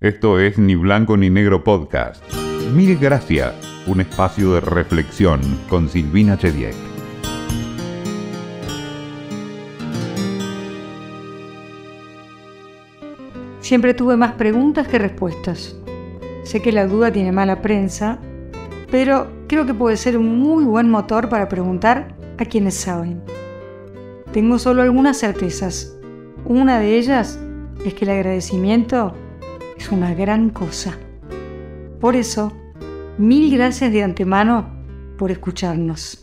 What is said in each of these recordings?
Esto es Ni Blanco ni Negro Podcast. Mil gracias, un espacio de reflexión con Silvina Chediek. Siempre tuve más preguntas que respuestas. Sé que la duda tiene mala prensa, pero creo que puede ser un muy buen motor para preguntar a quienes saben. Tengo solo algunas certezas. Una de ellas es que el agradecimiento es una gran cosa. Por eso, mil gracias de antemano por escucharnos.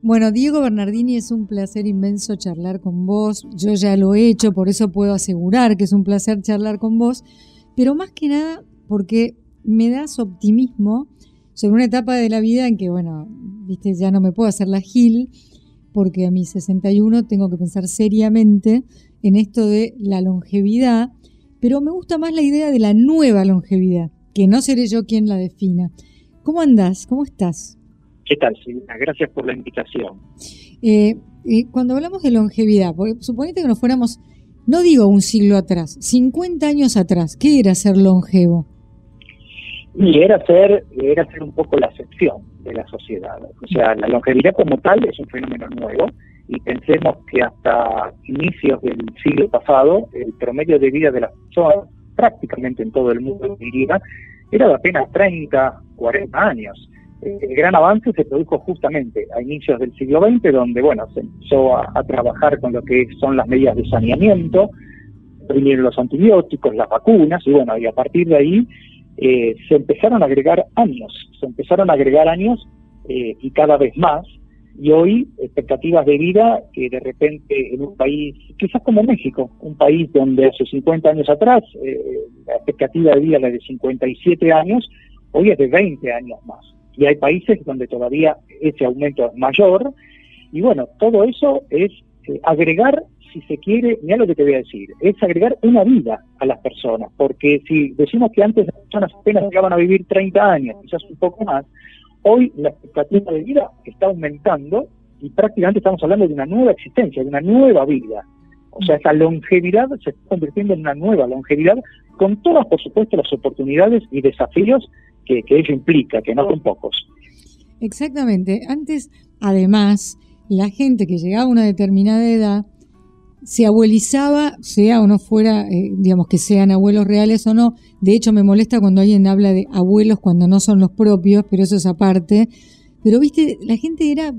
Bueno, Diego Bernardini, es un placer inmenso charlar con vos. Yo ya lo he hecho, por eso puedo asegurar que es un placer charlar con vos, pero más que nada porque me das optimismo sobre una etapa de la vida en que, bueno, viste, ya no me puedo hacer la gil, porque a mis 61 tengo que pensar seriamente en esto de la longevidad, pero me gusta más la idea de la nueva longevidad, que no seré yo quien la defina. ¿Cómo andás? ¿Cómo estás? ¿Qué tal, Silvina? Gracias por la invitación. Eh, eh, cuando hablamos de longevidad, suponete que nos fuéramos, no digo un siglo atrás, 50 años atrás, ¿qué era ser longevo? Y era ser, era ser un poco la excepción de la sociedad. O sea, la longevidad como tal es un fenómeno nuevo y pensemos que hasta inicios del siglo pasado el promedio de vida de las personas, prácticamente en todo el mundo diría, era de apenas 30, 40 años. El gran avance se produjo justamente a inicios del siglo XX, donde bueno se empezó a, a trabajar con lo que son las medidas de saneamiento, vinieron los antibióticos, las vacunas, y bueno, y a partir de ahí eh, se empezaron a agregar años, se empezaron a agregar años eh, y cada vez más, y hoy expectativas de vida que de repente en un país, quizás como México, un país donde hace 50 años atrás eh, la expectativa de vida era de 57 años, hoy es de 20 años más. Y hay países donde todavía ese aumento es mayor, y bueno, todo eso es agregar si se quiere, mira lo que te voy a decir, es agregar una vida a las personas, porque si decimos que antes las personas apenas llegaban a vivir 30 años, quizás un poco más, hoy la expectativa de vida está aumentando y prácticamente estamos hablando de una nueva existencia, de una nueva vida. O sea, esa longevidad se está convirtiendo en una nueva longevidad con todas, por supuesto, las oportunidades y desafíos que, que ello implica, que no son pocos. Exactamente. Antes, además, la gente que llegaba a una determinada edad se abuelizaba, sea o no fuera, eh, digamos que sean abuelos reales o no. De hecho, me molesta cuando alguien habla de abuelos cuando no son los propios, pero eso es aparte. Pero viste, la gente era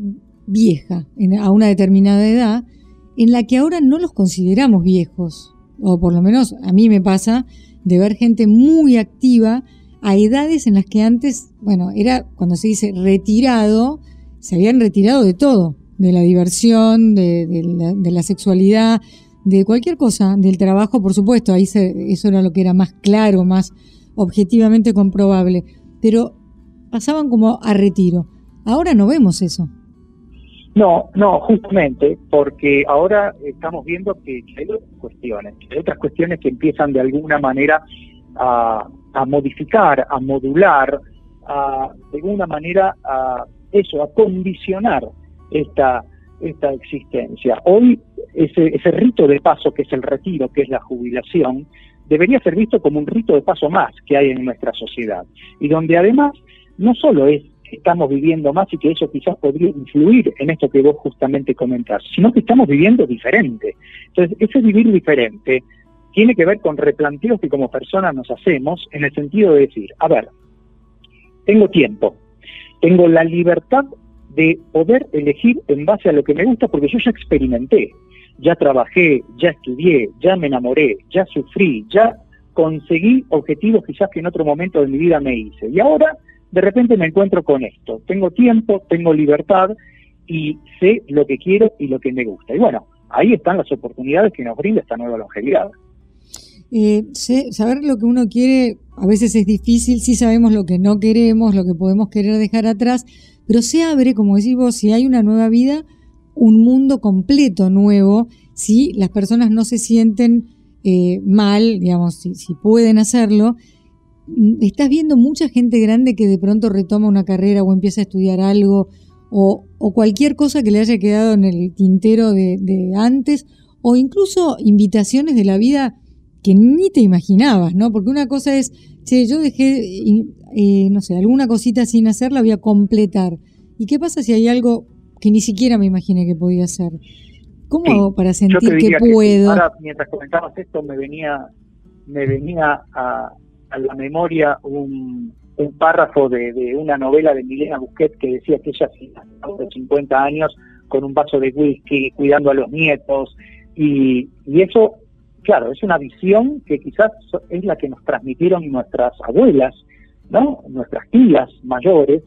vieja a una determinada edad, en la que ahora no los consideramos viejos, o por lo menos a mí me pasa de ver gente muy activa a edades en las que antes, bueno, era cuando se dice retirado, se habían retirado de todo de la diversión, de, la, sexualidad, de cualquier cosa, del trabajo, por supuesto, ahí eso era lo que era más claro, más objetivamente comprobable, pero pasaban como a retiro. Ahora no vemos eso. No, no, justamente, porque ahora estamos viendo que hay otras cuestiones, hay otras cuestiones que empiezan de alguna manera a, a modificar, a modular, a, de alguna manera a eso, a condicionar esta, esta existencia. Hoy ese, ese rito de paso que es el retiro, que es la jubilación, debería ser visto como un rito de paso más que hay en nuestra sociedad y donde además no solo es que estamos viviendo más y que eso quizás podría influir en esto que vos justamente comentás, sino que estamos viviendo diferente. Entonces, ese vivir diferente tiene que ver con replanteos que como personas nos hacemos en el sentido de decir, a ver, tengo tiempo, tengo la libertad de poder elegir en base a lo que me gusta, porque yo ya experimenté, ya trabajé, ya estudié, ya me enamoré, ya sufrí, ya conseguí objetivos quizás que en otro momento de mi vida me hice. Y ahora de repente me encuentro con esto. Tengo tiempo, tengo libertad y sé lo que quiero y lo que me gusta. Y bueno, ahí están las oportunidades que nos brinda esta nueva longevidad. Eh, saber lo que uno quiere a veces es difícil, sí sabemos lo que no queremos, lo que podemos querer dejar atrás, pero se abre, como decís vos, si hay una nueva vida, un mundo completo nuevo, si las personas no se sienten eh, mal, digamos, si, pueden hacerlo. Mm, estás viendo mucha gente grande que de pronto retoma una carrera o empieza a estudiar algo o, cualquier cosa que le haya quedado en el tintero de, antes, o incluso invitaciones de la vida que ni te imaginabas, ¿no? Porque una cosa es, che, yo dejé, eh, no sé, alguna cosita sin hacer, la voy a completar. ¿Y qué pasa si hay algo que ni siquiera me imaginé que podía hacer? ¿Cómo hago para sentir que puedo? ahora, mientras comentabas esto, me venía, me venía a, la memoria un, párrafo de, una novela de Milena Busquet que decía que ella a los 50 años con un vaso de whisky, cuidando a los nietos, y, y eso, claro, es una visión que quizás es la que nos transmitieron nuestras abuelas, ¿no? Nuestras tías mayores,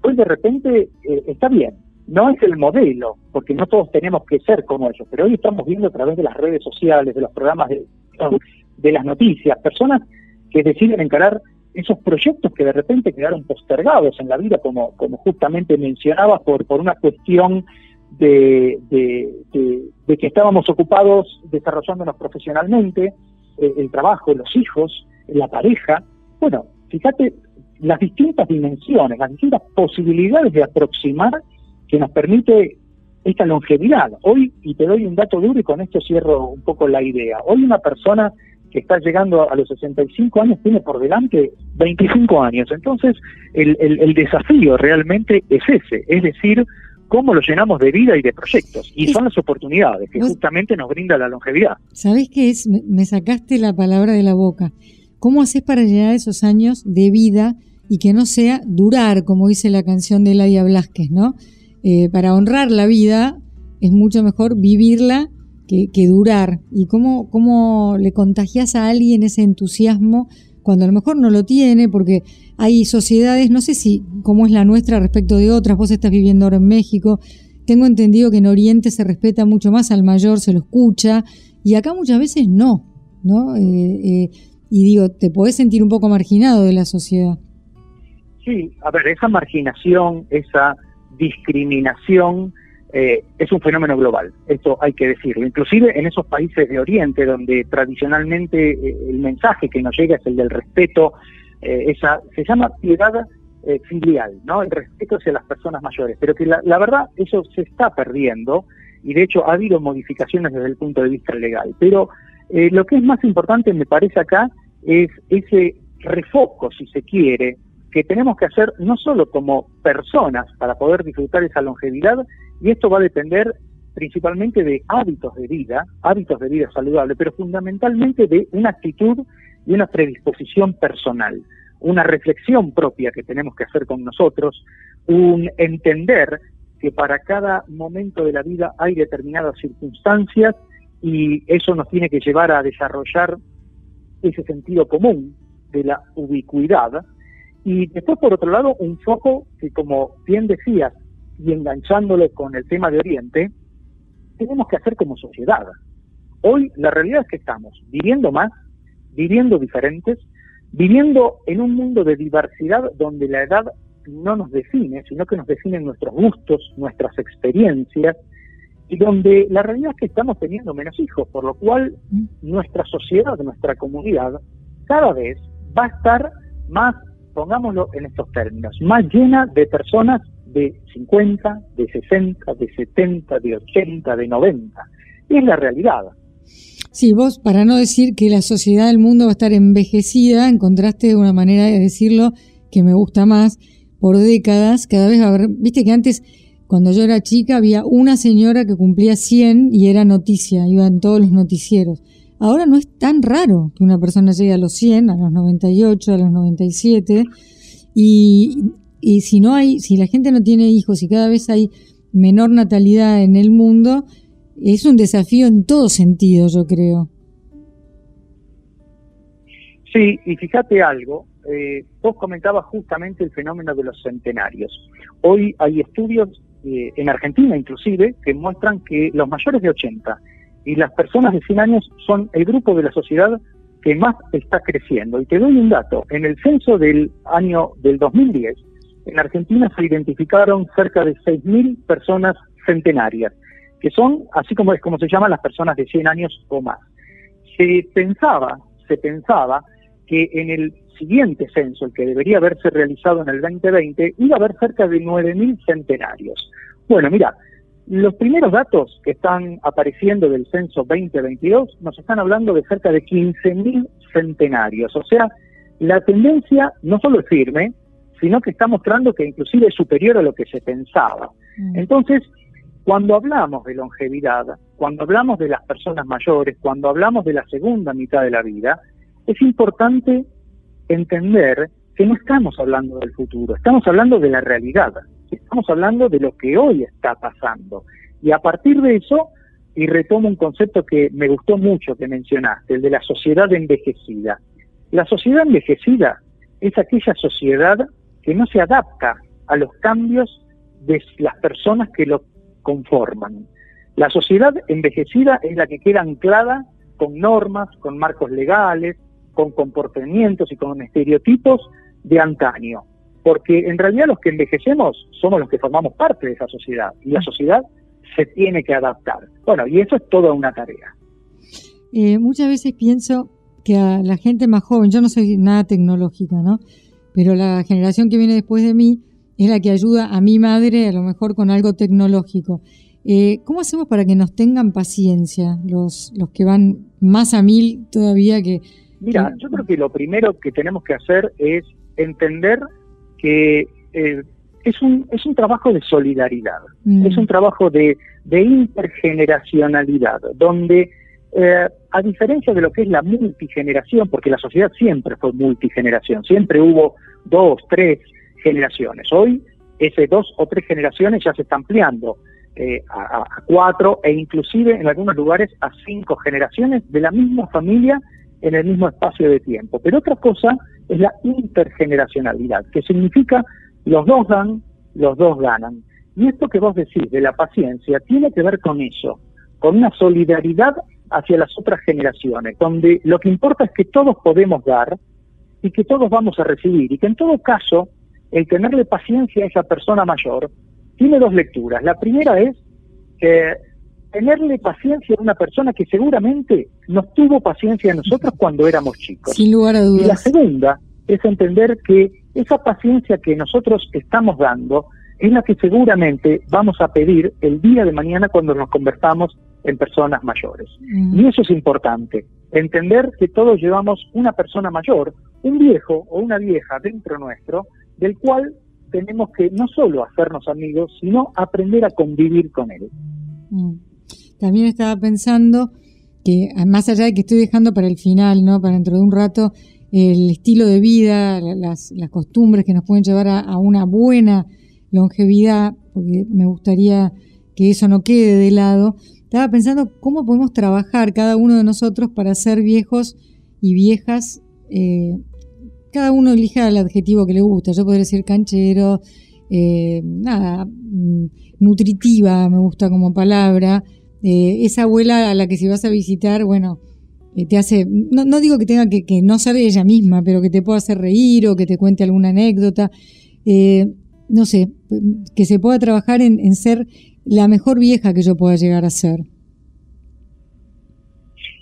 pues de repente eh, está bien, no es el modelo, porque no todos tenemos que ser como ellos, pero hoy estamos viendo a través de las redes sociales, de los programas de, de las noticias, personas que deciden encarar esos proyectos que de repente quedaron postergados en la vida, como, como justamente mencionaba, por, por una cuestión de, de, que estábamos ocupados desarrollándonos profesionalmente, eh, el trabajo, los hijos, la pareja. Bueno, fíjate las distintas dimensiones, las distintas posibilidades de aproximar que nos permite esta longevidad. Hoy, y te doy un dato duro y con esto cierro un poco la idea, hoy una persona que está llegando a los 65 años tiene por delante 25 años. Entonces, el, el, desafío realmente es ese, es decir, cómo lo llenamos de vida y de proyectos. Y son las oportunidades que justamente nos brinda la longevidad. ¿Sabés qué es? Me sacaste la palabra de la boca. ¿Cómo haces para llenar esos años de vida y que no sea durar, como dice la canción de Ladia Blasquez, ¿no? Eh, para honrar la vida es mucho mejor vivirla que, durar. ¿Y cómo, cómo le contagias a alguien ese entusiasmo cuando a lo mejor no lo tiene? Porque hay sociedades, no sé si cómo es la nuestra respecto de otras, vos estás viviendo ahora en México, tengo entendido que en Oriente se respeta mucho más al mayor, se lo escucha, y acá muchas veces no, ¿no? Eh, eh, y digo, te podés sentir un poco marginado de la sociedad. Sí, a ver, esa marginación, esa discriminación eh, es un fenómeno global, esto hay que decirlo. Inclusive en esos países de Oriente donde tradicionalmente eh, el mensaje que nos llega es el del respeto, eh, esa se llama piedad filial, ¿no? El respeto hacia las personas mayores, pero que la, la, verdad eso se está perdiendo y de hecho ha habido modificaciones desde el punto de vista legal. Pero lo que es más importante me parece acá es ese refoco, si se quiere, que tenemos que hacer no solo como personas para poder disfrutar esa longevidad, y esto va a depender principalmente de hábitos de vida, hábitos de vida saludable, pero fundamentalmente de una actitud y una predisposición personal, una reflexión propia que tenemos que hacer con nosotros, un entender que para cada momento de la vida hay determinadas circunstancias y eso nos tiene que llevar a desarrollar ese sentido común de la ubicuidad, y después, por otro lado, un foco que, como bien decías, y enganchándolo con el tema de Oriente, tenemos que hacer como sociedad. Hoy la realidad es que estamos viviendo más, viviendo diferentes, viviendo en un mundo de diversidad donde la edad no nos define, sino que nos definen nuestros gustos, nuestras experiencias, y donde la realidad es que estamos teniendo menos hijos, por lo cual nuestra sociedad, nuestra comunidad, cada vez va a estar más pongámoslo en estos términos, más llena de personas de 50, de 60, de 70, de 80, de 90. Y es la realidad. Sí, vos, para no decir que la sociedad del mundo va a estar envejecida, encontraste una manera de decirlo que me gusta más. Por décadas, cada vez haber, viste que antes, cuando yo era chica, había una señora que cumplía 100 y era noticia, iba en todos los noticieros. Ahora no es tan raro que una persona llegue a los 100, a los 98, a los 97 y, y si no hay, si la gente no tiene hijos y cada vez hay menor natalidad en el mundo, es un desafío en todo sentido, yo creo. Sí, y fíjate algo, eh, vos comentabas justamente el fenómeno de los centenarios. Hoy hay estudios, eh, en Argentina inclusive, que muestran que los mayores de 80 y las personas de 100 años son el grupo de la sociedad que más está creciendo. Y te doy un dato, en el censo del año del 2010, en Argentina se identificaron cerca de 6.000 personas centenarias, que son, así como es como se llaman las personas de 100 años o más. Se pensaba, se pensaba que en el siguiente censo, el que debería haberse realizado en el 2020, iba a haber cerca de 9.000 centenarios. Bueno, mira, los primeros datos que están apareciendo del censo 2022 nos están hablando de cerca de 15.000 centenarios. O sea, la tendencia no solo es firme, sino que está mostrando que inclusive es superior a lo que se pensaba. Mm. Entonces, cuando hablamos de longevidad, cuando hablamos de las personas mayores, cuando hablamos de la segunda mitad de la vida, es importante entender que no estamos hablando del futuro, estamos hablando de la realidad, estamos hablando de lo que hoy está pasando. Y a partir de eso, y retomo un concepto que me gustó mucho que mencionaste, el de la sociedad envejecida. La sociedad envejecida es aquella sociedad que no se adapta a los cambios de las personas que lo conforman. La sociedad envejecida es la que queda anclada con normas, con marcos legales, con comportamientos y con estereotipos de antaño. Porque en realidad los que envejecemos somos los que formamos parte de esa sociedad y la sociedad se tiene que adaptar. Bueno, y eso es toda una tarea. Eh, muchas veces pienso que a la gente más joven, yo no soy nada tecnológica, ¿no? Pero la generación que viene después de mí es la que ayuda a mi madre a lo mejor con algo tecnológico. Eh, ¿Cómo hacemos para que nos tengan paciencia los, los que van más a mil todavía que... Mira, yo creo que lo primero que tenemos que hacer es entender que eh, es, un, es un trabajo de solidaridad, mm. es un trabajo de, de intergeneracionalidad, donde eh, a diferencia de lo que es la multigeneración, porque la sociedad siempre fue multigeneración, siempre hubo dos, tres, generaciones. Hoy, ese dos o tres generaciones ya se está ampliando eh, a, cuatro e inclusive en algunos lugares a cinco generaciones de la misma familia en el mismo espacio de tiempo. Pero otra cosa es la intergeneracionalidad, que significa los dos dan, los dos ganan. Y esto que vos decís de la paciencia tiene que ver con eso, con una solidaridad hacia las otras generaciones, donde lo que importa es que todos podemos dar y que todos vamos a recibir, y que en todo caso el tenerle paciencia a esa persona mayor tiene dos lecturas. La primera es que tenerle paciencia a una persona que seguramente nos tuvo paciencia a nosotros cuando éramos chicos. Sin lugar a dudas. Y la segunda es entender que esa paciencia que nosotros estamos dando es la que seguramente vamos a pedir el día de mañana cuando nos convertamos en personas mayores. Mm. Y eso es importante, entender que todos llevamos una persona mayor, un viejo o una vieja dentro nuestro, del cual tenemos que no solo hacernos amigos, sino aprender a convivir con él. Mm. También estaba pensando que, más allá de que estoy dejando para el final, ¿no? para dentro de un rato, el estilo de vida, las, costumbres que nos pueden llevar a, una buena longevidad, porque me gustaría que eso no quede de lado, estaba pensando cómo podemos trabajar cada uno de nosotros para ser viejos y viejas eh, cada uno elija el adjetivo que le gusta. Yo podría decir canchero, eh, nada, mm, nutritiva, me gusta como palabra. Eh, esa abuela a la que si vas a visitar, bueno, te hace, no, digo que tenga que, no ser ella misma, pero que te pueda hacer reír o que te cuente alguna anécdota. no sé, que se pueda trabajar en ser la mejor vieja que yo pueda llegar a ser.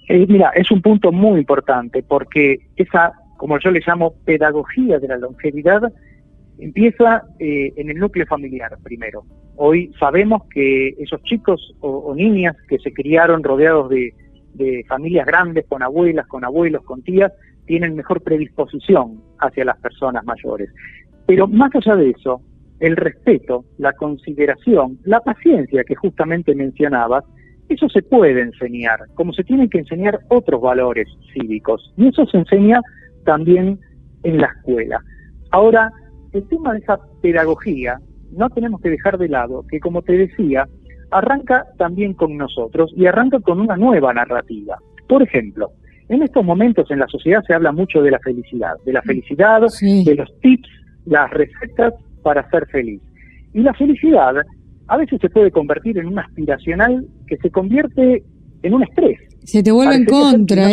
mira, es un punto muy importante porque esa como yo le llamo pedagogía de la longevidad, empieza eh, en el núcleo familiar primero. Hoy sabemos que esos chicos o, niñas que se criaron rodeados de, familias grandes, con abuelas, con abuelos, con tías, tienen mejor predisposición hacia las personas mayores. Pero más allá de eso, el respeto, la consideración, la paciencia que justamente mencionabas, eso se puede enseñar, como se tienen que enseñar otros valores cívicos. Y eso se enseña también en la escuela. Ahora, el tema de esa pedagogía no tenemos que dejar de lado que, como te decía, arranca también con nosotros y arranca con una nueva narrativa. Por ejemplo, en estos momentos en la sociedad se habla mucho de la felicidad, de la felicidad, de los tips, las recetas para ser feliz. Y la felicidad a veces se puede convertir en un aspiracional que se convierte en un estrés. Se te vuelve en contra,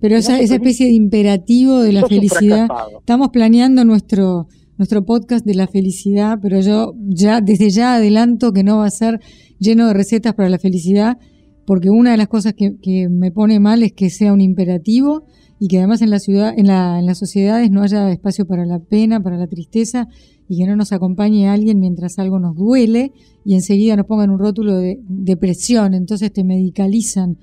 pero esa, esa especie de imperativo de la felicidad. Estamos planeando nuestro, nuestro podcast de la felicidad, pero yo ya desde ya adelanto que no va a ser lleno de recetas para la felicidad, porque una de las cosas que, que me pone mal es que sea un imperativo y que además en la ciudad, en, la, en las sociedades no haya espacio para la pena, para la tristeza y que no nos acompañe alguien mientras algo nos duele y enseguida nos pongan un rótulo de depresión, entonces te medicalizan.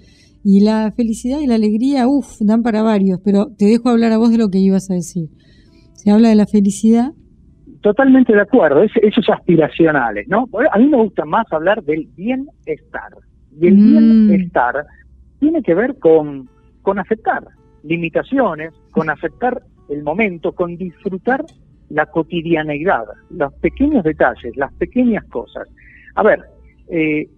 Y la felicidad y la alegría, uff, dan para varios, pero te dejo hablar a vos de lo que ibas a decir. Se habla de la felicidad. Totalmente de acuerdo, esos aspiracionales, ¿no? A mí me gusta más hablar del bienestar. Y el mm. bienestar tiene que ver con, con aceptar limitaciones, con aceptar el momento, con disfrutar la cotidianeidad, los pequeños detalles, las pequeñas cosas. A ver, eh,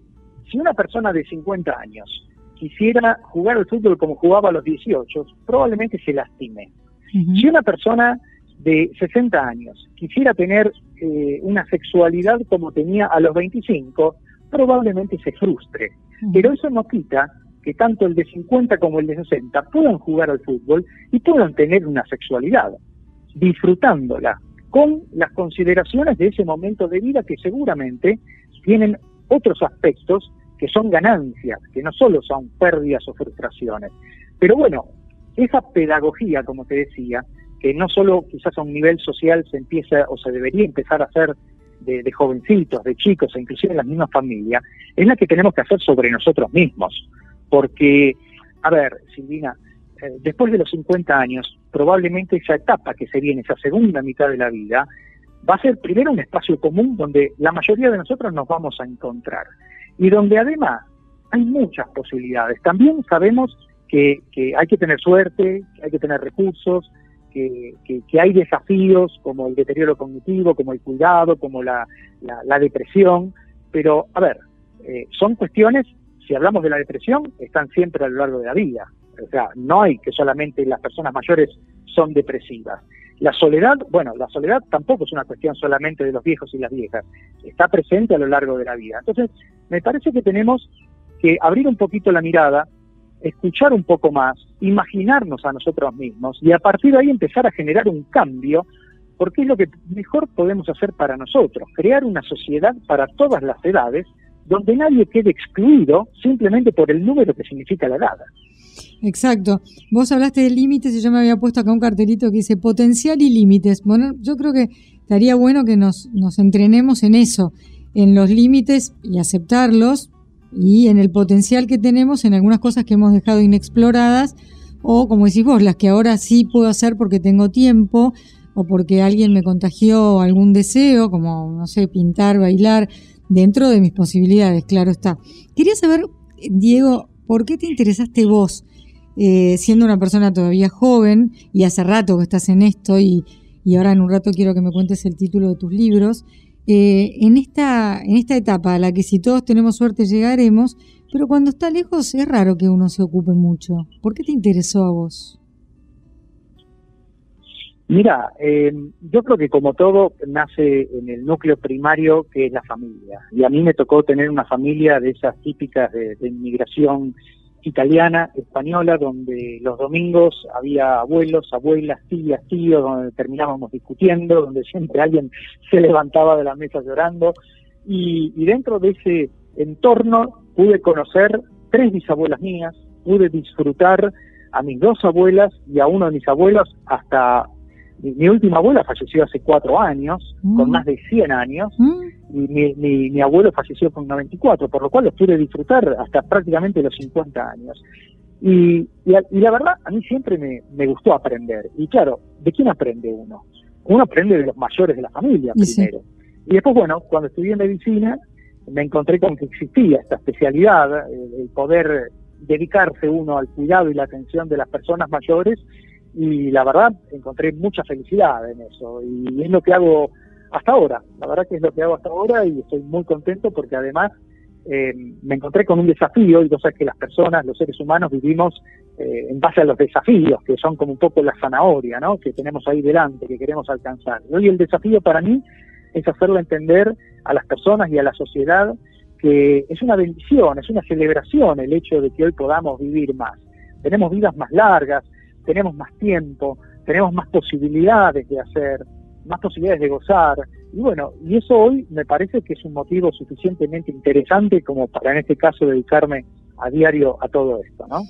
si una persona de 50 años quisiera jugar al fútbol como jugaba a los 18, probablemente se lastime. Si una persona de 60 años quisiera tener eh, una sexualidad como tenía a los 25, probablemente se frustre. Pero eso no quita que tanto el de 50 como el de 60 puedan jugar al fútbol y puedan tener una sexualidad, disfrutándola, con las consideraciones de ese momento de vida que seguramente tienen otros aspectos que son ganancias, que no solo son pérdidas o frustraciones. Pero bueno, esa pedagogía, como te decía, que no solo quizás a un nivel social se empieza o se debería empezar a hacer de, jovencitos, de chicos e inclusive en las mismas familias, es la que tenemos que hacer sobre nosotros mismos. Porque, a ver, Silvina, después de los 50 años, probablemente esa etapa que se viene, esa segunda mitad de la vida, va a ser primero un espacio común donde la mayoría de nosotros nos vamos a encontrar y donde además hay muchas posibilidades. También sabemos que, hay que tener suerte, que hay que tener recursos, que, hay desafíos como el deterioro cognitivo, como el cuidado, como la, depresión, pero a ver, eh, son cuestiones, si hablamos de la depresión, están siempre a lo largo de la vida. O sea, no hay que solamente las personas mayores son depresivas. La soledad, bueno, la soledad tampoco es una cuestión solamente de los viejos y las viejas, está presente a lo largo de la vida. Entonces, me parece que tenemos que abrir un poquito la mirada, escuchar un poco más, imaginarnos a nosotros mismos y a partir de ahí empezar a generar un cambio, porque es lo que mejor podemos hacer para nosotros, crear una sociedad para todas las edades, donde nadie quede excluido simplemente por el número que significa la edad. Exacto. Vos hablaste de límites y yo me había puesto acá un cartelito que dice potencial y límites. Bueno, yo creo que estaría bueno que nos, nos entrenemos en eso, en los límites y aceptarlos y en el potencial que tenemos en algunas cosas que hemos dejado inexploradas o como decís vos, las que ahora sí puedo hacer porque tengo tiempo o porque alguien me contagió algún deseo, como, no sé, pintar, bailar, dentro de mis posibilidades, claro está. Quería saber, Diego, ¿por qué te interesaste vos eh, siendo una persona todavía joven y hace rato que estás en esto y, ahora en un rato quiero que me cuentes el título de tus libros, eh, en, esta, en esta etapa a la que si todos tenemos suerte llegaremos, pero cuando está lejos es raro que uno se ocupe mucho. ¿Por qué te interesó a vos? Mira, eh, yo creo que como todo nace en el núcleo primario que es la familia. Y a mí me tocó tener una familia de esas típicas de inmigración italiana, española, donde los domingos había abuelos, abuelas, tías, tíos, donde terminábamos discutiendo, donde siempre alguien se levantaba de la mesa llorando. Y, dentro de ese entorno pude conocer tres bisabuelas mías, pude disfrutar a mis dos abuelas y a uno de mis abuelos hasta mi, última abuela falleció hace cuatro años, con mm. más de 100 años, mm. y mi, mi, abuelo falleció con 94, por lo cual los pude disfrutar hasta prácticamente los 50 años. Y, y, la verdad, a mí siempre me, me, gustó aprender. Y claro, ¿de quién aprende uno? Uno aprende de los mayores de la familia primero. Y después, bueno, cuando estudié medicina, me encontré con que existía esta especialidad, el poder dedicarse uno al cuidado y la atención de las personas mayores y la verdad encontré mucha felicidad en eso y es lo que hago hasta ahora, la verdad que es lo que hago hasta ahora y estoy muy contento porque además eh, me encontré con un desafío y tú sabes que las personas, los seres humanos vivimos eh, en base a los desafíos que son como un poco la zanahoria ¿no? que tenemos ahí delante, que queremos alcanzar. Y hoy el desafío para mí es hacerle entender a las personas y a la sociedad que es una bendición, es una celebración el hecho de que hoy podamos vivir más. Tenemos vidas más largas, tenemos más tiempo, tenemos más posibilidades de hacer, más posibilidades de gozar. Y bueno, y eso hoy me parece que es un motivo suficientemente interesante como para en este caso dedicarme a diario a todo esto, ¿no?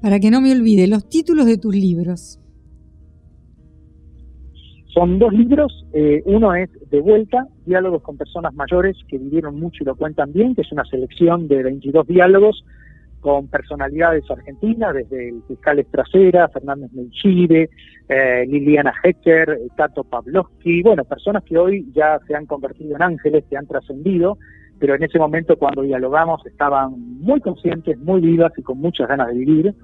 Para que no me olvide, los títulos de tus libros. Son dos libros, eh, uno es De vuelta, diálogos con personas mayores que vivieron mucho y lo cuentan bien, que es una selección de 22 diálogos con personalidades argentinas, desde el fiscal Estracera, Fernández Melchide, eh, Liliana Hecker, Tato Pavlovsky, bueno, personas que hoy ya se han convertido en ángeles, que han trascendido, pero en ese momento cuando dialogamos estaban muy conscientes, muy vivas y con muchas ganas de vivir.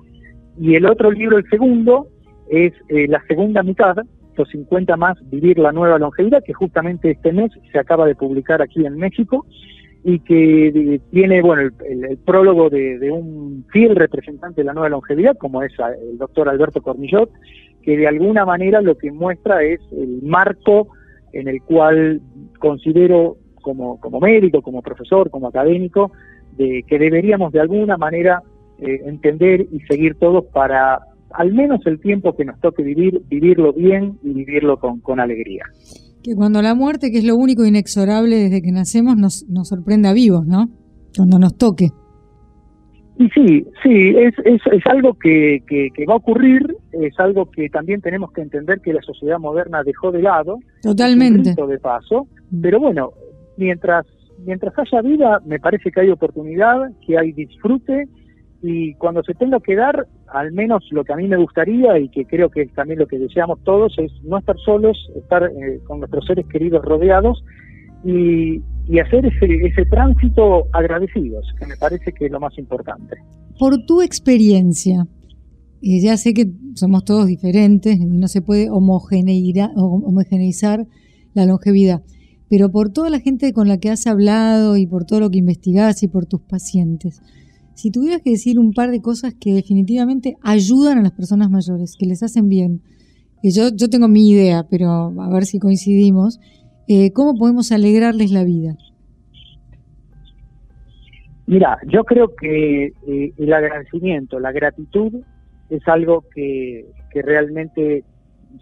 Y el otro libro, el segundo, es eh, La segunda mitad, 50 más, Vivir la Nueva Longevidad, que justamente este mes se acaba de publicar aquí en México y que tiene bueno el, prólogo de, un fiel representante de la nueva longevidad, como es el doctor Alberto Cornillot, que de alguna manera lo que muestra es el marco en el cual considero como, como médico, como profesor, como académico, de que deberíamos de alguna manera eh, entender y seguir todos para al menos el tiempo que nos toque vivir, vivirlo bien y vivirlo con, con alegría. Que cuando la muerte, que es lo único inexorable desde que nacemos, nos, nos sorprenda vivos, ¿no? Cuando nos toque. Y sí, sí, es, es, es algo que, que, va a ocurrir, es algo que también tenemos que entender que la sociedad moderna dejó de lado. Totalmente. de paso, pero bueno, mientras, mientras haya vida, me parece que hay oportunidad, que hay disfrute y cuando se tenga que dar, al menos lo que a mí me gustaría y que creo que es también lo que deseamos todos es no estar solos, estar eh, con nuestros seres queridos rodeados y, hacer ese, ese tránsito agradecidos, que me parece que es lo más importante. Por tu experiencia, y ya sé que somos todos diferentes y no se puede homogeneizar la longevidad, pero por toda la gente con la que has hablado y por todo lo que investigás y por tus pacientes, si tuvieras que decir un par de cosas que definitivamente ayudan a las personas mayores, que les hacen bien, que yo, yo tengo mi idea, pero a ver si coincidimos, eh, ¿cómo podemos alegrarles la vida? Mira, yo creo que eh, el agradecimiento, la gratitud es algo que, realmente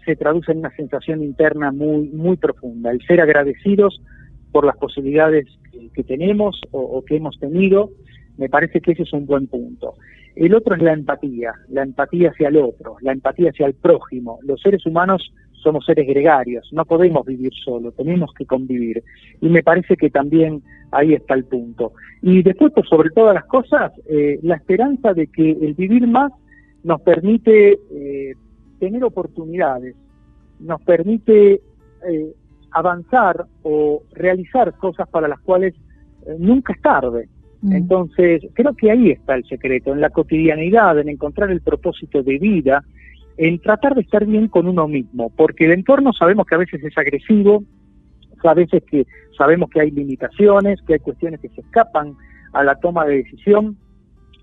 se traduce en una sensación interna muy, muy profunda. El ser agradecidos por las posibilidades que, tenemos o, que hemos tenido, me parece que ese es un buen punto. El otro es la empatía, la empatía hacia el otro, la empatía hacia el prójimo. Los seres humanos somos seres gregarios, no podemos vivir solo, tenemos que convivir. Y me parece que también ahí está el punto. Y después, por sobre todas las cosas, eh, la esperanza de que el vivir más nos permite eh, tener oportunidades, nos permite eh, avanzar o realizar cosas para las cuales nunca es tarde. Mm. Entonces, creo que ahí está el secreto, en la cotidianidad, en encontrar el propósito de vida, en tratar de estar bien con uno mismo, porque el entorno sabemos que a veces es agresivo, a veces que sabemos que hay limitaciones, que hay cuestiones que se escapan a la toma de decisión,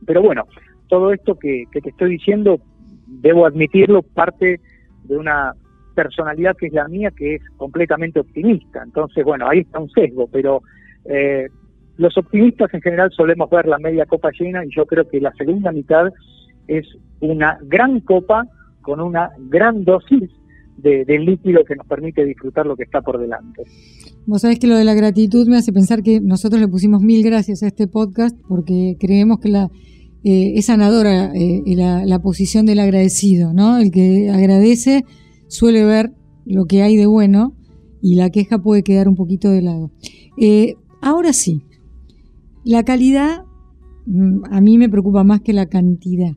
pero bueno, todo esto que, te estoy diciendo, debo admitirlo, parte de una personalidad que es la mía, que es completamente optimista. Entonces, bueno, ahí está un sesgo, pero eh, los optimistas en general solemos ver la media copa llena y yo creo que la segunda mitad es una gran copa con una gran dosis de, líquido que nos permite disfrutar lo que está por delante. Vos sabés que lo de la gratitud me hace pensar que nosotros le pusimos mil gracias a este podcast porque creemos que la, eh, es sanadora eh, la, posición del agradecido, ¿no? El que agradece suele ver lo que hay de bueno y la queja puede quedar un poquito de lado. Eh, ahora sí, la calidad mm, a mí me preocupa más que la cantidad.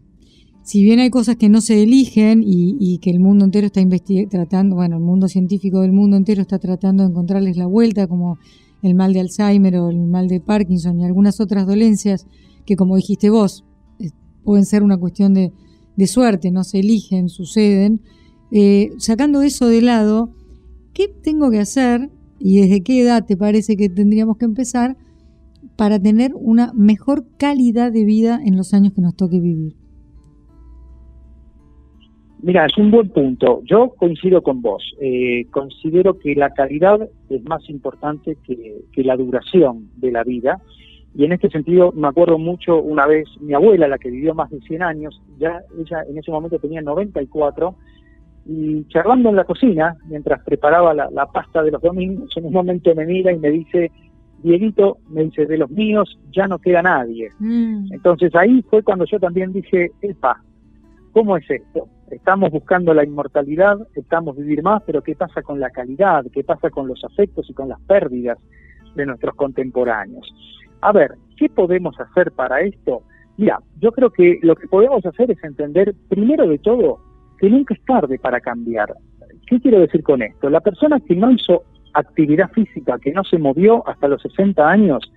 Si bien hay cosas que no se eligen y, que el mundo entero está tratando, bueno, el mundo científico del mundo entero está tratando de encontrarles la vuelta, como el mal de Alzheimer o el mal de Parkinson y algunas otras dolencias que, como dijiste vos, pueden ser una cuestión de, suerte, no se eligen, suceden. Eh, sacando eso de lado, ¿qué tengo que hacer y desde qué edad te parece que tendríamos que empezar para tener una mejor calidad de vida en los años que nos toque vivir? Mira, es un buen punto. Yo coincido con vos. Eh, considero que la calidad es más importante que, la duración de la vida. Y en este sentido me acuerdo mucho una vez mi abuela, la que vivió más de 100 años, ya ella en ese momento tenía 94, y charlando en la cocina, mientras preparaba la, la pasta de los domingos, en un momento me mira y me dice, Dieguito me dice, de los míos ya no queda nadie. Mm. Entonces ahí fue cuando yo también dije, epa, ¿cómo es esto? Estamos buscando la inmortalidad, estamos vivir más, pero ¿qué pasa con la calidad? ¿Qué pasa con los afectos y con las pérdidas de nuestros contemporáneos? A ver, ¿qué podemos hacer para esto? Mira, yo creo que lo que podemos hacer es entender, primero de todo, que nunca es tarde para cambiar. ¿Qué quiero decir con esto? La persona que no hizo actividad física, que no se movió hasta los 60 años,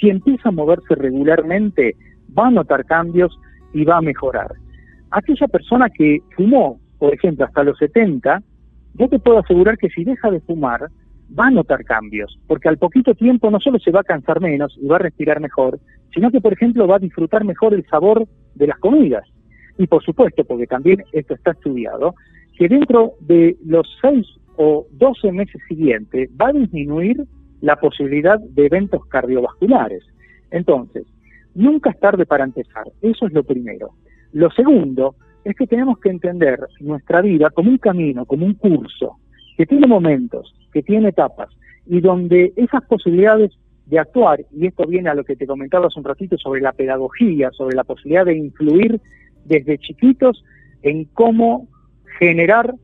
si empieza a moverse regularmente, va a notar cambios y va a mejorar. Aquella persona que fumó, por ejemplo, hasta los 70, yo te puedo asegurar que si deja de fumar, va a notar cambios, porque al poquito tiempo no solo se va a cansar menos y va a respirar mejor, sino que, por ejemplo, va a disfrutar mejor el sabor de las comidas. Y por supuesto, porque también esto está estudiado, que dentro de los 6 o 12 meses siguientes va a disminuir la posibilidad de eventos cardiovasculares. Entonces, nunca es tarde para empezar, eso es lo primero. Lo segundo es que tenemos que entender nuestra vida como un camino, como un curso, que tiene momentos, que tiene etapas, y donde esas posibilidades de actuar, y esto viene a lo que te comentaba hace un ratito sobre la pedagogía, sobre la posibilidad de influir desde chiquitos en cómo generar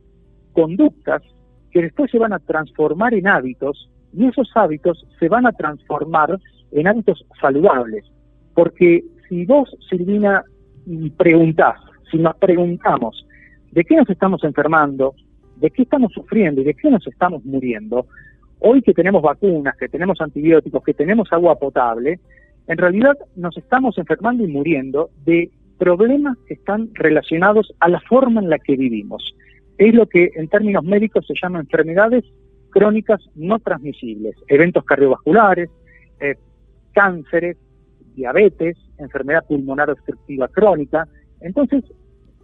conductas que después se van a transformar en hábitos y esos hábitos se van a transformar en hábitos saludables. Porque si vos, Silvina, preguntás, si nos preguntamos de qué nos estamos enfermando, de qué estamos sufriendo y de qué nos estamos muriendo, hoy que tenemos vacunas, que tenemos antibióticos, que tenemos agua potable, en realidad nos estamos enfermando y muriendo de problemas que están relacionados a la forma en la que vivimos. Es lo que en términos médicos se llama enfermedades crónicas no transmisibles, eventos cardiovasculares, eh, cánceres, diabetes, enfermedad pulmonar obstructiva crónica. Entonces,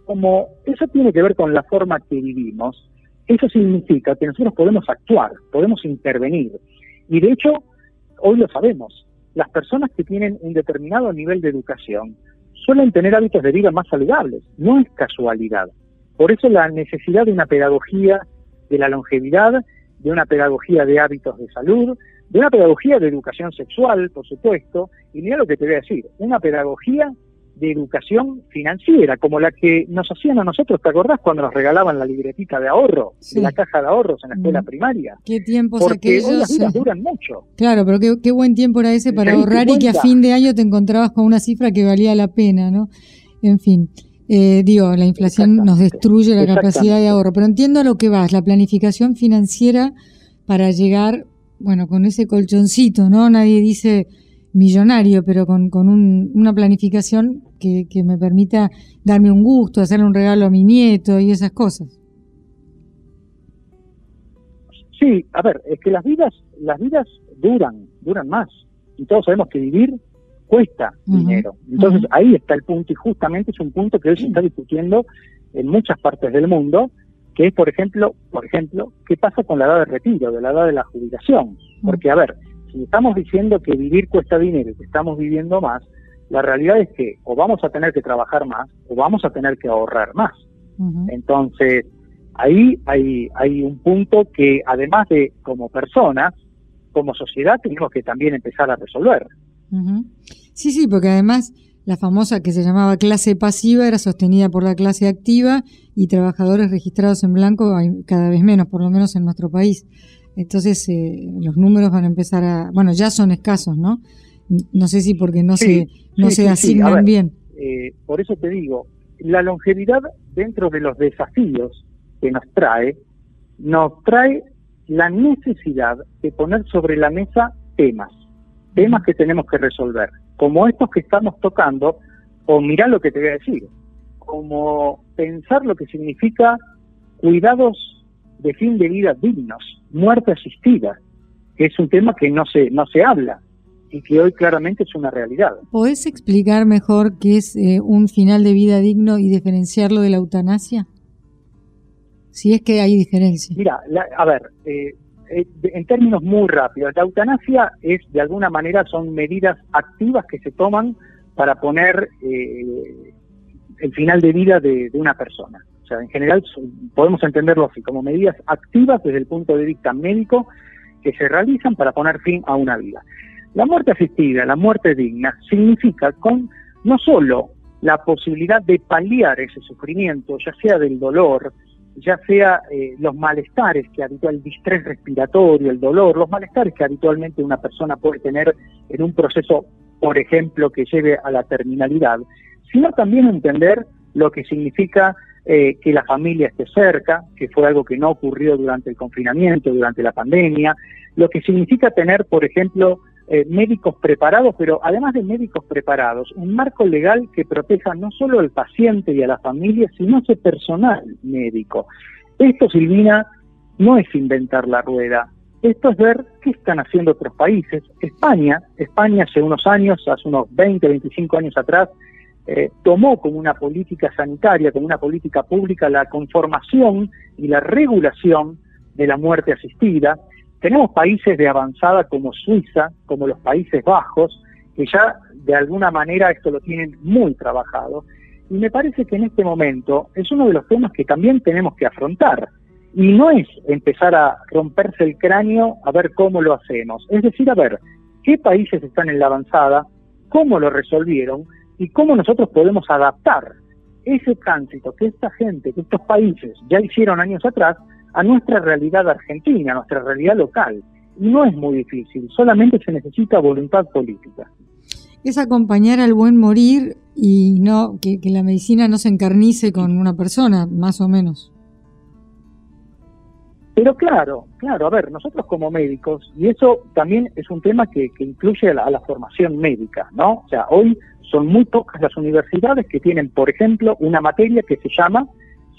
como eso tiene que ver con la forma que vivimos, eso significa que nosotros podemos actuar, podemos intervenir. Y de hecho, hoy lo sabemos, las personas que tienen un determinado nivel de educación suelen tener hábitos de vida más saludables. No es casualidad. Por eso la necesidad de una pedagogía de la longevidad, de una pedagogía de hábitos de salud, de una pedagogía de educación sexual, por supuesto, y mira lo que te voy a decir, una pedagogía de educación financiera, como la que nos hacían a nosotros, ¿te acordás cuando nos regalaban la libretita de ahorro, la caja de ahorros en la escuela mm. primaria? Qué tiempos Porque aquellos. las vidas duran mucho. Claro, pero qué, buen tiempo era ese para ahorrar y que a fin de año te encontrabas con una cifra que valía la pena, ¿no? En fin. Eh, digo, la inflación nos destruye la capacidad de ahorro, pero entiendo a lo que vas, la planificación financiera para llegar, bueno, con ese colchoncito, ¿no? Nadie dice millonario, pero con, con una planificación que, que, me permita darme un gusto, hacerle un regalo a mi nieto y esas cosas. Sí, a ver, es que las vidas, las vidas duran, duran más. Y todos sabemos que vivir cuesta dinero. Entonces ahí está el punto y justamente es un punto que hoy se está discutiendo en muchas partes del mundo, que es, por ejemplo, por ejemplo, qué pasa con la edad de retiro, de la edad de la jubilación. Porque, a ver, si estamos diciendo que vivir cuesta dinero y que estamos viviendo más, la realidad es que o vamos a tener que trabajar más o vamos a tener que ahorrar más. Entonces, ahí hay, hay un punto que además de como personas, como sociedad, tenemos que también empezar a resolver. Sí, sí, porque además la famosa que se llamaba clase pasiva era sostenida por la clase activa y trabajadores registrados en blanco hay cada vez menos, por lo menos en nuestro país. Entonces eh, los números van a empezar a, bueno, ya son escasos, ¿no? No sé si porque no se no se asignan bien. Eh, por eso te digo, la longevidad dentro de los desafíos que nos trae, nos trae la necesidad de poner sobre la mesa temas temas que tenemos que resolver, como estos que estamos tocando, o mirar lo que te voy a decir, como pensar lo que significa cuidados de fin de vida dignos, muerte asistida, que es un tema que no se, no se habla y que hoy claramente es una realidad. ¿Podés explicar mejor qué es eh, un final de vida digno y diferenciarlo de la eutanasia? Si es que hay diferencia. Mira, a ver, eh, en términos muy rápidos, la eutanasia es, de alguna manera, son medidas activas que se toman para poner eh, el final de vida de, una persona. O sea, en general podemos entenderlo así, como medidas activas desde el punto de vista médico que se realizan para poner fin a una vida. La muerte asistida, la muerte digna, significa con no solo la posibilidad de paliar ese sufrimiento, ya sea del dolor, ya sea eh, los malestares que habitual, el distrés respiratorio, el dolor, los malestares que habitualmente una persona puede tener en un proceso, por ejemplo, que lleve a la terminalidad, sino también entender lo que significa eh, que la familia esté cerca, que fue algo que no ocurrió durante el confinamiento, durante la pandemia, lo que significa tener, por ejemplo, eh, médicos preparados, pero además de médicos preparados, un marco legal que proteja no solo al paciente y a la familia, sino a ese personal médico. Esto, Silvina, no es inventar la rueda, esto es ver qué están haciendo otros países. España, España hace unos años, hace unos 20, 25 años atrás, eh, tomó como una política sanitaria, como una política pública, la conformación y la regulación de la muerte asistida, tenemos países de avanzada como Suiza, como los Países Bajos, que ya de alguna manera esto lo tienen muy trabajado. Y me parece que en este momento es uno de los temas que también tenemos que afrontar. Y no es empezar a romperse el cráneo a ver cómo lo hacemos. Es decir, a ver qué países están en la avanzada, cómo lo resolvieron y cómo nosotros podemos adaptar ese tránsito que esta gente, que estos países ya hicieron años atrás, a nuestra realidad argentina, a nuestra realidad local. Y no es muy difícil, solamente se necesita voluntad política. Es acompañar al buen morir y no que, la medicina no se encarnice con una persona, más o menos. Pero claro, claro, a ver, nosotros como médicos, y eso también es un tema que, incluye a la, a la, formación médica, ¿no? O sea, hoy son muy pocas las universidades que tienen, por ejemplo, una materia que se llama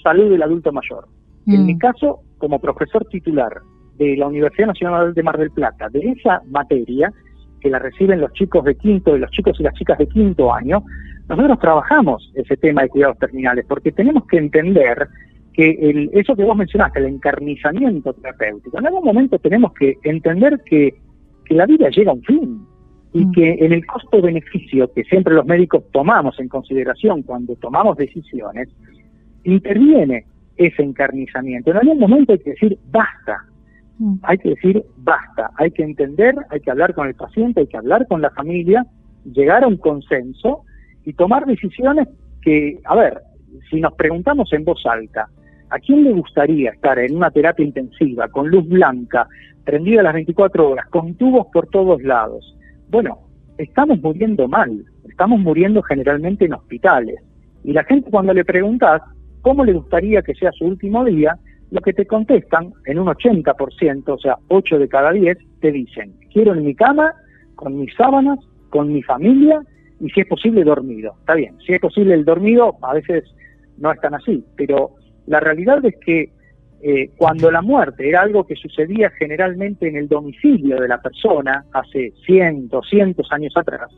salud del adulto mayor. En mi mm. caso, como profesor titular de la Universidad Nacional de Mar del Plata, de esa materia, que la reciben los chicos de quinto, y los chicos y las chicas de quinto año, nosotros trabajamos ese tema de cuidados terminales, porque tenemos que entender que el, eso que vos mencionaste, el encarnizamiento terapéutico, en algún momento tenemos que entender que, que la vida llega a un fin y mm. que en el costo-beneficio que siempre los médicos tomamos en consideración cuando tomamos decisiones, interviene ese encarnizamiento. En algún momento hay que decir basta, mm. hay que decir basta, hay que entender, hay que hablar con el paciente, hay que hablar con la familia, llegar a un consenso y tomar decisiones que, a ver, si nos preguntamos en voz alta, ¿a quién le gustaría estar en una terapia intensiva, con luz blanca, prendida las 24 horas, con tubos por todos lados? Bueno, estamos muriendo mal, estamos muriendo generalmente en hospitales. Y la gente cuando le preguntas, cómo le gustaría que sea su último día, lo que te contestan en un 80%, o sea, 8 de cada 10, te dicen, quiero en mi cama, con mis sábanas, con mi familia y si es posible dormido. Está bien, si es posible el dormido, a veces no es tan así, pero la realidad es que eh, cuando la muerte era algo que sucedía generalmente en el domicilio de la persona, hace 100, 200 años atrás,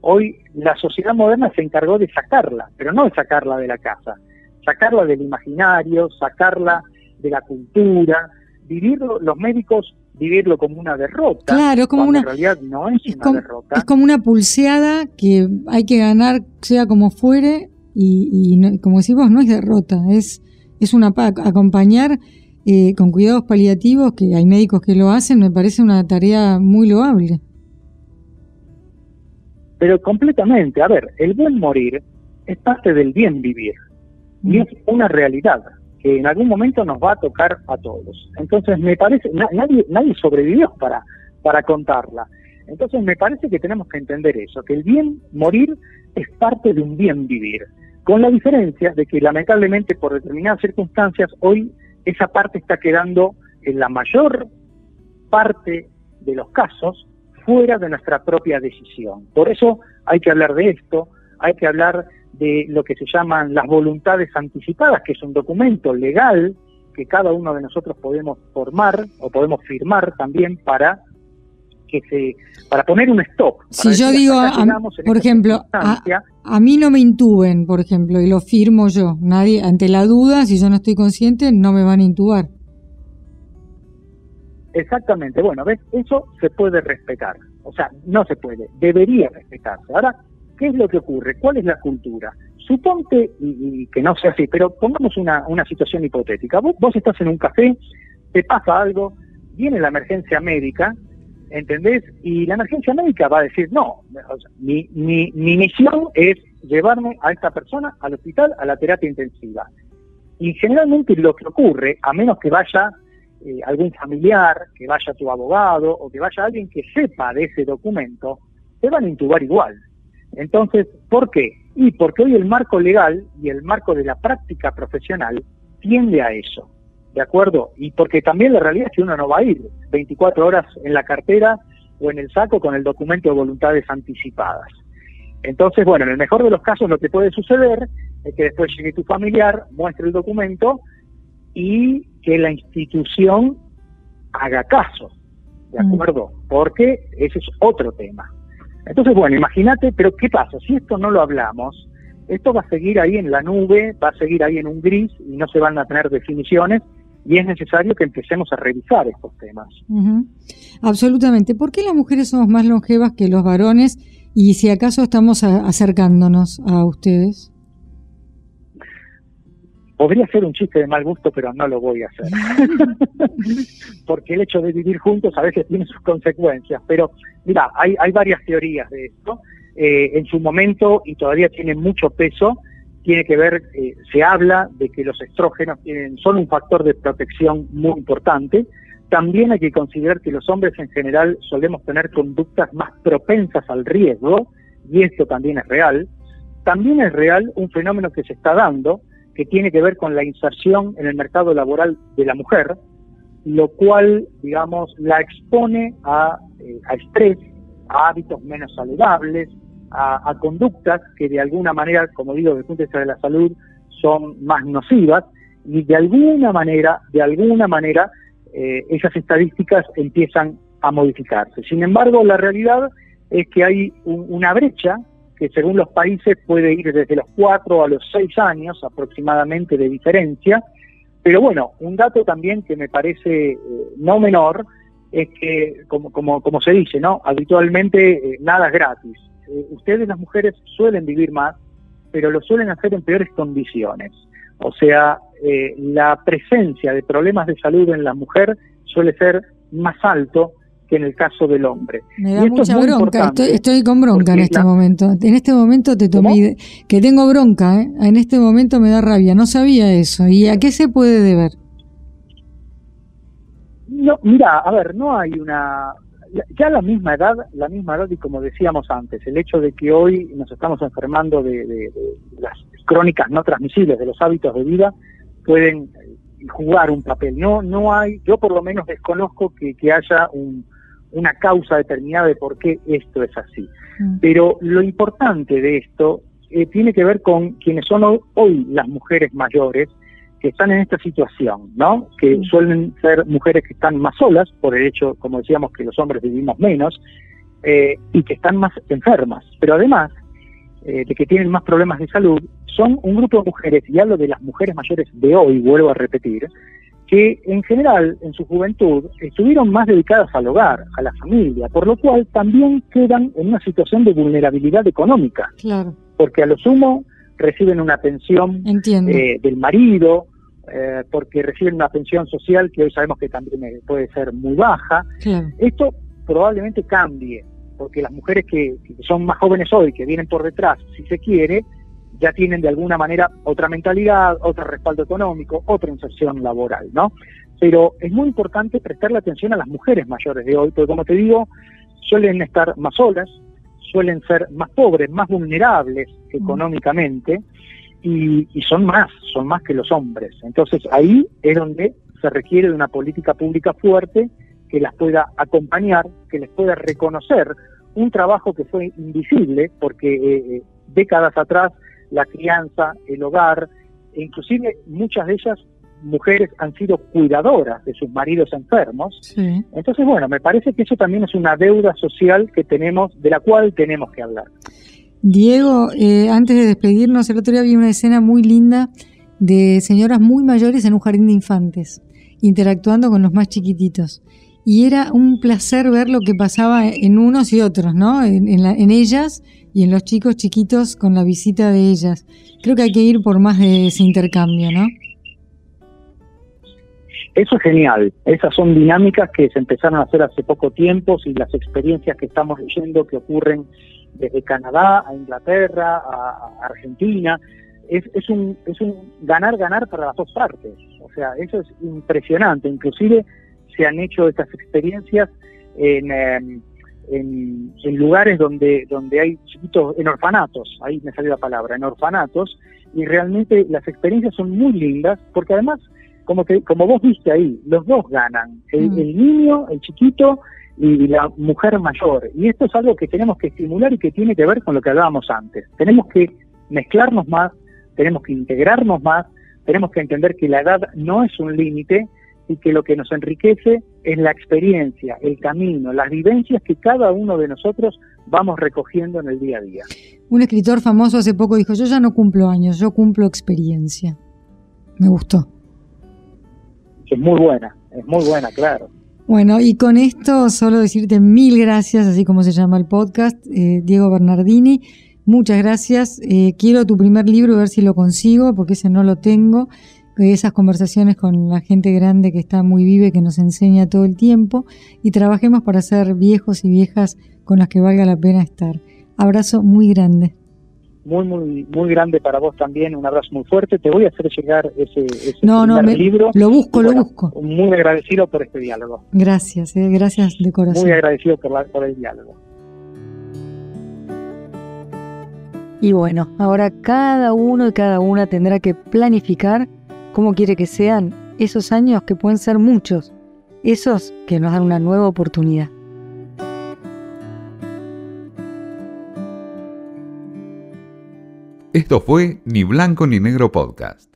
hoy la sociedad moderna se encargó de sacarla, pero no de sacarla de la casa, sacarla del imaginario, sacarla de la cultura, vivirlo, los médicos vivirlo como una derrota. Claro, como una. En realidad no es, una derrota. Es como una pulseada que hay que ganar, sea como fuere, y, como decís vos, no es derrota, es, es una acompañar eh, con cuidados paliativos, que hay médicos que lo hacen, me parece una tarea muy loable. Pero completamente, a ver, el buen morir es parte del bien vivir. Y es una realidad que en algún momento nos va a tocar a todos. Entonces me parece, nadie, nadie sobrevivió para, para contarla. Entonces me parece que tenemos que entender eso, que el bien morir es parte de un bien vivir, con la diferencia de que lamentablemente por determinadas circunstancias hoy esa parte está quedando en la mayor parte de los casos fuera de nuestra propia decisión. Por eso hay que hablar de esto, hay que hablar de lo que se llaman las voluntades anticipadas, que es un documento legal que cada uno de nosotros podemos formar o podemos firmar también para que se para poner un stop. Si yo digo, por ejemplo, a, mí no me intuben, por ejemplo, y lo firmo yo. Nadie, ante la duda, si yo no estoy consciente, no me van a intubar. Exactamente. Bueno, ves, eso se puede respetar. O sea, no se puede, debería respetarse. Ahora, ¿Qué es lo que ocurre? ¿Cuál es la cultura? Suponte, y, que no sea así, pero pongamos una, situación hipotética. Vos, estás en un café, te pasa algo, viene la emergencia médica, ¿entendés? Y la emergencia médica va a decir, no, mi, mi, misión es llevarme a esta persona al hospital, a la terapia intensiva. Y generalmente lo que ocurre, a menos que vaya eh, algún familiar, que vaya tu abogado o que vaya alguien que sepa de ese documento, te van a intubar igual. Entonces, ¿por qué? Y porque hoy el marco legal y el marco de la práctica profesional tiende a eso, ¿de acuerdo? Y porque también la realidad es que uno no va a ir 24 horas en la cartera o en el saco con el documento de voluntades anticipadas. Entonces, bueno, en el mejor de los casos lo que puede suceder es que después llegue tu familiar, muestre el documento y que la institución haga caso, ¿de mm. acuerdo? Porque ese es otro tema. Entonces, bueno, imagínate, pero ¿qué pasa? Si esto no lo hablamos, esto va a seguir ahí en la nube, va a seguir ahí en un gris y no se van a tener definiciones y es necesario que empecemos a revisar estos temas. Absolutamente. ¿Por qué las mujeres somos más longevas que los varones y si acaso estamos acercándonos a ustedes? Podría ser un chiste de mal gusto, pero no lo voy a hacer. Porque el hecho de vivir juntos a veces tiene sus consecuencias. Pero mira, hay, hay varias teorías de esto. Eh, en su momento, y todavía tiene mucho peso, tiene que ver, eh, se habla de que los estrógenos tienen, son un factor de protección muy importante. También hay que considerar que los hombres en general solemos tener conductas más propensas al riesgo, y esto también es real. También es real un fenómeno que se está dando, que tiene que ver con la inserción en el mercado laboral de la mujer, lo cual, digamos, la expone a, eh, estrés, a hábitos menos saludables, a, conductas que de alguna manera, como digo, desde el punto de vista de la salud, son más nocivas y de alguna manera, de alguna manera, eh, esas estadísticas empiezan a modificarse. Sin embargo, la realidad es que hay una brecha que según los países puede ir desde los 4 a los 6 años aproximadamente de diferencia. Pero bueno, un dato también que me parece eh, no menor es que, como, como, como se dice, ¿no? Habitualmente eh, nada es gratis. Eh, ustedes las mujeres suelen vivir más, pero lo suelen hacer en peores condiciones. O sea, la presencia de problemas de salud en la mujer suele ser más alto que en el caso del hombre. Me da mucha bronca, estoy, con bronca en este momento. En este momento te tomé que tengo bronca, ¿eh? en este momento me da rabia, no sabía eso. ¿Y a qué se puede deber? No, mira, a ver, no hay una ya la misma edad, la misma edad y como decíamos antes, el hecho de que hoy nos estamos enfermando de, las crónicas no transmisibles, de los hábitos de vida, pueden jugar un papel. No, no hay, yo por lo menos desconozco que haya un, una causa determinada de por qué esto es así. Mm. Pero lo importante de esto eh, tiene que ver con quienes son hoy, las mujeres mayores que están en esta situación, ¿no? Que mm. suelen ser mujeres que están más solas, por el hecho, como decíamos, que los hombres vivimos menos, eh, y que están más enfermas. Pero además eh, de que tienen más problemas de salud, son un grupo de mujeres, y hablo de las mujeres mayores de hoy, vuelvo a repetir, que en general en su juventud estuvieron más dedicadas al hogar, a la familia, por lo cual también quedan en una situación de vulnerabilidad económica. Claro. Porque a lo sumo reciben una pensión eh, del marido, eh, porque reciben una pensión social que hoy sabemos que también eh, puede ser muy baja. Esto probablemente cambie, porque las mujeres que, que son más jóvenes hoy, que vienen por detrás, si se quiere, ya tienen de alguna manera otra mentalidad, otro respaldo económico, otra inserción laboral, ¿no? Pero es muy importante prestarle atención a las mujeres mayores de hoy, porque como te digo, suelen estar más solas, suelen ser más pobres, más vulnerables económicamente y, y son más, son más que los hombres. Entonces ahí es donde se requiere de una política pública fuerte que las pueda acompañar, que les pueda reconocer un trabajo que fue invisible, porque eh, eh, décadas atrás la crianza, el hogar, e inclusive muchas de ellas mujeres han sido cuidadoras de sus maridos enfermos. Entonces, bueno, me parece que eso también es una deuda social que tenemos, de la cual tenemos que hablar. Diego, eh, antes de despedirnos, el otro día vi una escena muy linda de señoras muy mayores en un jardín de infantes, interactuando con los más chiquititos. Y era un placer ver lo que pasaba en unos y otros, ¿no? En, en ellas y en los chicos chiquitos con la visita de ellas. Creo que hay que ir por más de ese intercambio, ¿no? Eso es genial. Esas son dinámicas que se empezaron a hacer hace poco tiempo y las experiencias que estamos leyendo que ocurren desde Canadá a Inglaterra, a, Argentina. Es, es, un, es un ganar-ganar para las dos partes. O sea, eso es impresionante. Inclusive se han hecho estas experiencias en, em, en, en, lugares donde, donde hay chiquitos, en orfanatos, ahí me salió la palabra, en orfanatos, y realmente las experiencias son muy lindas, porque además, como, que, como vos viste ahí, los dos ganan, el, mm. el niño, el chiquito, y la mujer mayor. Y esto es algo que tenemos que estimular y que tiene que ver con lo que hablábamos antes. Tenemos que mezclarnos más, tenemos que integrarnos más, tenemos que entender que la edad no es un límite y que lo que nos enriquece es la experiencia, el camino, las vivencias que cada uno de nosotros vamos recogiendo en el día a día. Un escritor famoso hace poco dijo, yo ya no cumplo años, yo cumplo experiencia. Me gustó. Es muy buena, es muy buena, claro. Bueno, y con esto solo decirte mil gracias, así como se llama el podcast, eh, Diego Bernardini. Muchas gracias. Eh, quiero tu primer libro, a ver si lo consigo, porque ese no lo tengo. Esas conversaciones con la gente grande que está muy vive, que nos enseña todo el tiempo. Y trabajemos para ser viejos y viejas con las que valga la pena estar. Abrazo muy grande muy, muy, muy grande para vos también, un abrazo muy fuerte. Te voy a hacer llegar ese, ese no, no, libro. Lo busco, lo busco. Muy agradecido por este diálogo. Gracias, eh, gracias de corazón. Muy agradecido por, por el diálogo. Y bueno, ahora cada uno y cada una tendrá que planificar cómo quiere que sean esos años que pueden ser muchos, esos que nos dan una nueva oportunidad. Esto fue Ni Blanco ni Negro Podcast.